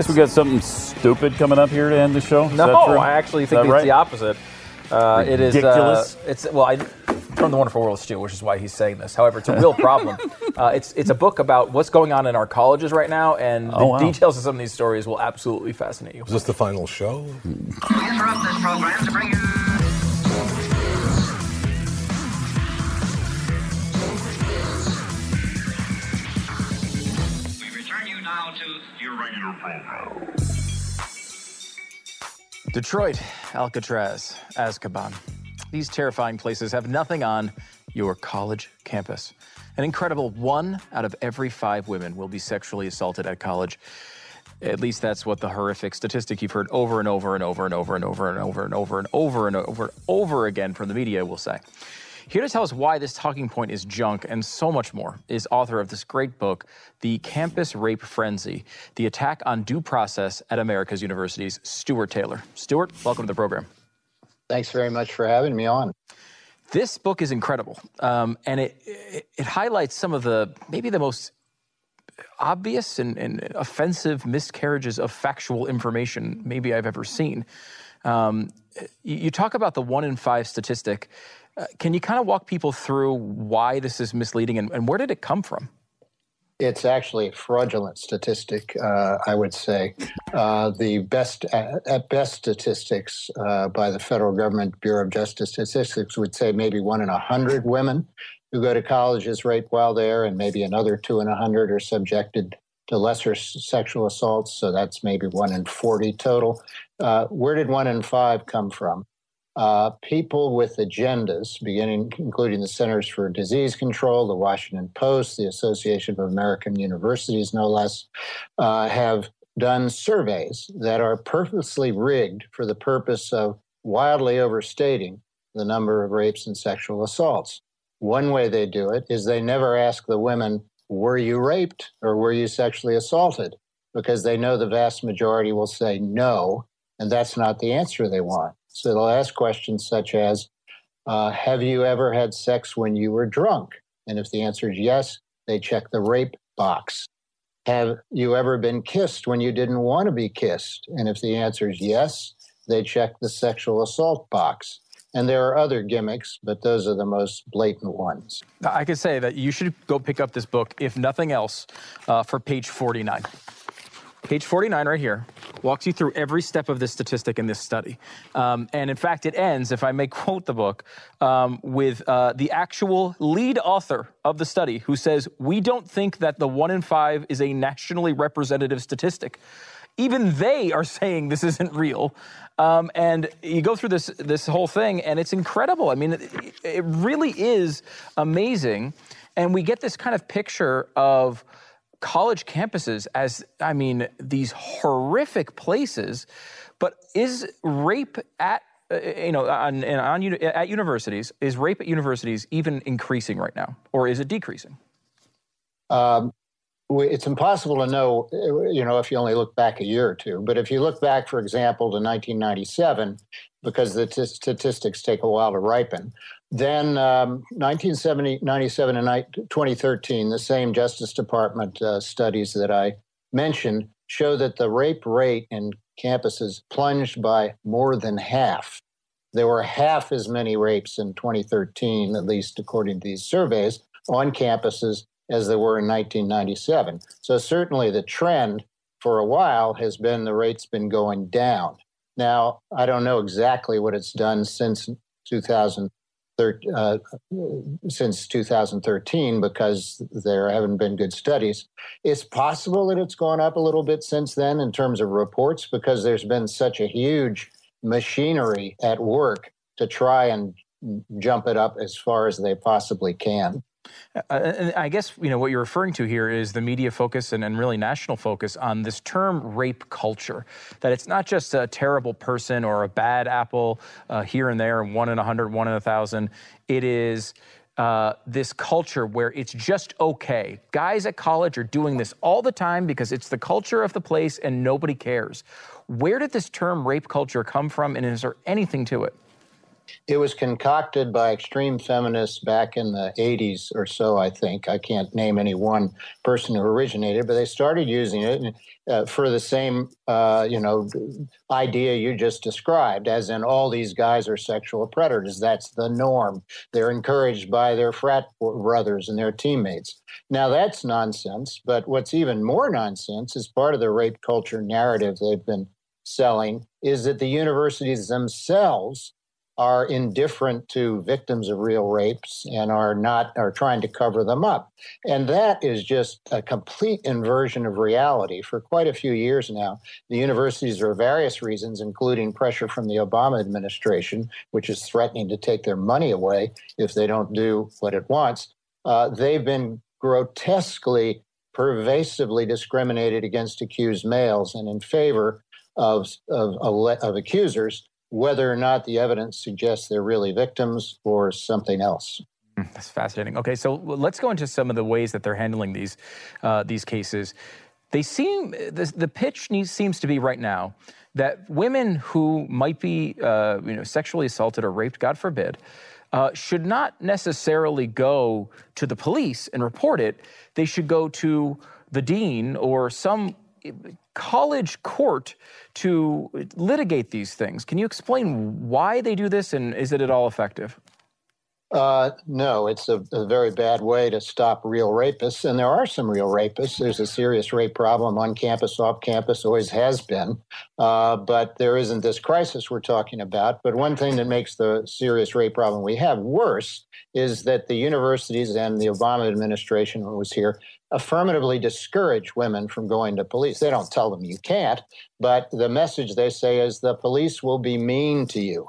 Guess we got something stupid coming up here to end the show. Is no, that true? I actually think it's right? the opposite. Uh, it is Ridiculous? Uh, it's well, I, from the Wonderful World of Stu, which is why he's saying this. However, it's a real problem. uh, it's it's a book about what's going on in our colleges right now, and the Oh, wow. details of some of these stories will absolutely fascinate you. Is this the final show? interrupt this program to bring you. Detroit, Alcatraz, Azkaban. These terrifying places have nothing on your college campus. An incredible one out of every five women will be sexually assaulted at college. At least that's what the horrific statistic you've heard over and over and over and over and over and over and over and over and over and over again from the media will say. Here to tell us why this talking point is junk and so much more is author of this great book, The Campus Rape Frenzy The Attack on Due Process at America's Universities, Stuart Taylor. Stuart, welcome to the program. Thanks very much for having me on. This book is incredible, um, and it, it it highlights some of the maybe the most obvious and, and offensive miscarriages of factual information maybe I've ever seen. Um, you, you talk about the one in five statistic. Uh, can you kind of walk people through why this is misleading and, and where did it come from? It's actually a fraudulent statistic, uh, I would say. Uh, the best, at, at best, statistics uh, by the federal government Bureau of Justice Statistics would say maybe one in a hundred women who go to college is raped while there, and maybe another two in a hundred are subjected to lesser sexual assaults. So that's maybe one in 40 total. Uh, where did one in five come from? Uh, people with agendas, beginning including the Centers for Disease Control, the Washington Post, the Association of American Universities, no less, uh, have done surveys that are purposely rigged for the purpose of wildly overstating the number of rapes and sexual assaults. One way they do it is they never ask the women, Were you raped or were you sexually assaulted? Because they know the vast majority will say no, and that's not the answer they want. So they'll ask questions such as, uh, Have you ever had sex when you were drunk? And if the answer is yes, they check the rape box. Have you ever been kissed when you didn't want to be kissed? And if the answer is yes, they check the sexual assault box. And there are other gimmicks, but those are the most blatant ones. I could say that you should go pick up this book, if nothing else, uh, for page 49. Page 49 right here walks you through every step of this statistic in this study. Um, and in fact, it ends, if I may quote the book, um, with uh, the actual lead author of the study who says, We don't think that the one in five is a nationally representative statistic. Even they are saying this isn't real. Um, and you go through this, this whole thing, and it's incredible. I mean, it, it really is amazing. And we get this kind of picture of college campuses as, I mean, these horrific places. But is rape at uh, you know, on, on, uni- at universities, is rape at universities even increasing right now, or is it decreasing? Um, it's impossible to know, you know, if you only look back a year or two. But if you look back, for example, to 1997, because the t- statistics take a while to ripen, then um, 1970, 97, and ni- 2013, the same Justice Department uh, studies that I mentioned show that the rape rate in campuses plunged by more than half. There were half as many rapes in 2013, at least according to these surveys, on campuses as there were in 1997. So certainly the trend for a while has been the rate's been going down. Now, I don't know exactly what it's done since 2013 uh, since 2013 because there haven't been good studies. It's possible that it's gone up a little bit since then in terms of reports because there's been such a huge machinery at work to try and jump it up as far as they possibly can. Uh, I guess you know what you're referring to here is the media focus and, and, really national focus on this term rape culture. That it's not just a terrible person or a bad apple uh, here and there, and one in a hundred, one in a thousand. It is uh, this culture where it's just okay. Guys at college are doing this all the time because it's the culture of the place and nobody cares. Where did this term rape culture come from, and is there anything to it? It was concocted by extreme feminists back in the 80s or so, I think. I can't name any one person who originated, but they started using it uh, for the same, uh, you know, idea you just described, as in all these guys are sexual predators. That's the norm. They're encouraged by their frat brothers and their teammates. Now, that's nonsense, but what's even more nonsense is part of the rape culture narrative they've been selling is that the universities themselves are indifferent to victims of real rapes and are not are trying to cover them up. And that is just a complete inversion of reality. For quite a few years now the universities for various reasons including pressure from the obama administration which is threatening to take their money away if they don't do what it wants uh, they've been grotesquely pervasively discriminated against accused males and in favor of, of, of accusers whether or not the evidence suggests they're really victims or something else. Hmm, that's fascinating. Okay, so let's go into some of the ways that they're handling these uh, these cases. They seem the, the pitch needs, seems to be right now that women who might be uh, you know sexually assaulted or raped, God forbid, uh, should not necessarily go to the police and report it. They should go to the dean or some college court to litigate these things. Can you explain why they do this and is it at all effective? Uh, no, it's a, a, very bad way to stop real rapists. And there are some real rapists. There's a serious rape problem on campus, off campus, always has been. Uh, but there isn't this crisis we're talking about. But one thing that makes the serious rape problem we have worse is that the universities and the Obama administration, was here, affirmatively discourage women from going to police. They don't tell them you can't, but the message they say is the police will be mean to you.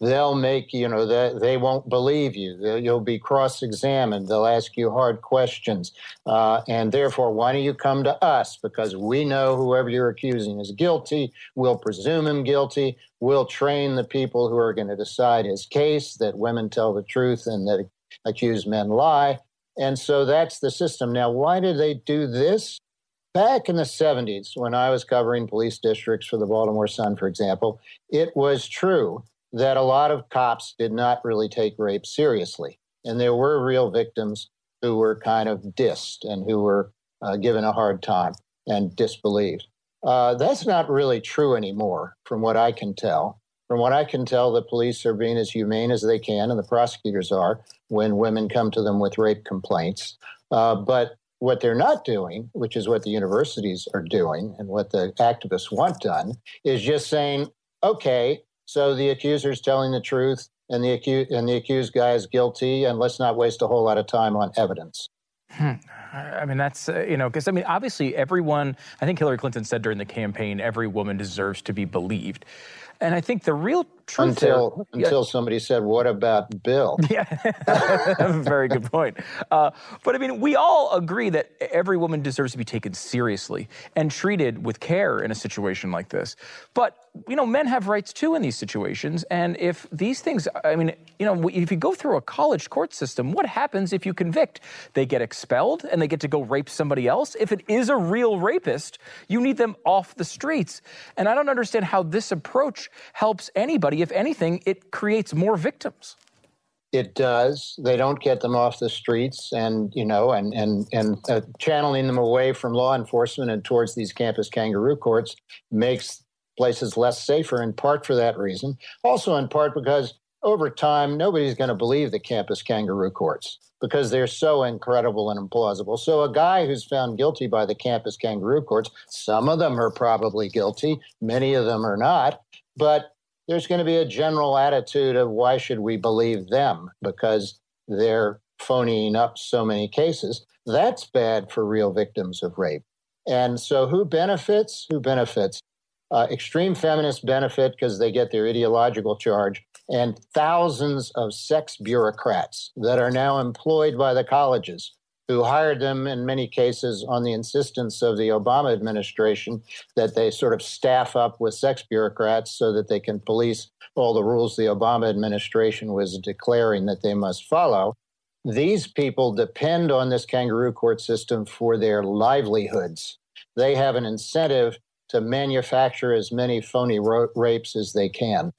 They'll make, you know, they, they won't believe you. You'll be cross examined. They'll ask you hard questions. Uh, and therefore, why don't you come to us? Because we know whoever you're accusing is guilty. We'll presume him guilty. We'll train the people who are going to decide his case that women tell the truth and that accused men lie. And so that's the system. Now, why did they do this? Back in the 70s, when I was covering police districts for the Baltimore Sun, for example, it was true that a lot of cops did not really take rape seriously. And there were real victims who were kind of dissed and who were uh, given a hard time and disbelieved. Uh, that's not really true anymore, from what I can tell. From what I can tell, the police are being as humane as they can, and the prosecutors are when women come to them with rape complaints. Uh, but what they're not doing, which is what the universities are doing and what the activists want done, is just saying, okay, so the accuser is telling the truth and the, acu- and the accused guy is guilty, and let's not waste a whole lot of time on evidence. Hmm. I mean, that's, uh, you know, because I mean, obviously, everyone, I think Hillary Clinton said during the campaign, every woman deserves to be believed. And I think the real truth until there, until yeah. somebody said, "What about Bill?" Yeah, very good point. Uh, but I mean, we all agree that every woman deserves to be taken seriously and treated with care in a situation like this. But you know, men have rights too in these situations. And if these things, I mean, you know, if you go through a college court system, what happens if you convict? They get expelled and they get to go rape somebody else. If it is a real rapist, you need them off the streets. And I don't understand how this approach helps anybody. If anything, it creates more victims. It does. They don't get them off the streets, and you know, and and and uh, channeling them away from law enforcement and towards these campus kangaroo courts makes places less safer, in part for that reason. Also, in part because over time, nobody's going to believe the campus kangaroo courts because they're so incredible and implausible. So, a guy who's found guilty by the campus kangaroo courts, some of them are probably guilty, many of them are not, but there's going to be a general attitude of why should we believe them because they're phoning up so many cases. That's bad for real victims of rape. And so, who benefits? Who benefits? Uh, extreme feminists benefit because they get their ideological charge, and thousands of sex bureaucrats that are now employed by the colleges who hired them in many cases on the insistence of the Obama administration that they sort of staff up with sex bureaucrats so that they can police all the rules the Obama administration was declaring that they must follow. These people depend on this kangaroo court system for their livelihoods. They have an incentive to manufacture as many phony ro- rapes as they can.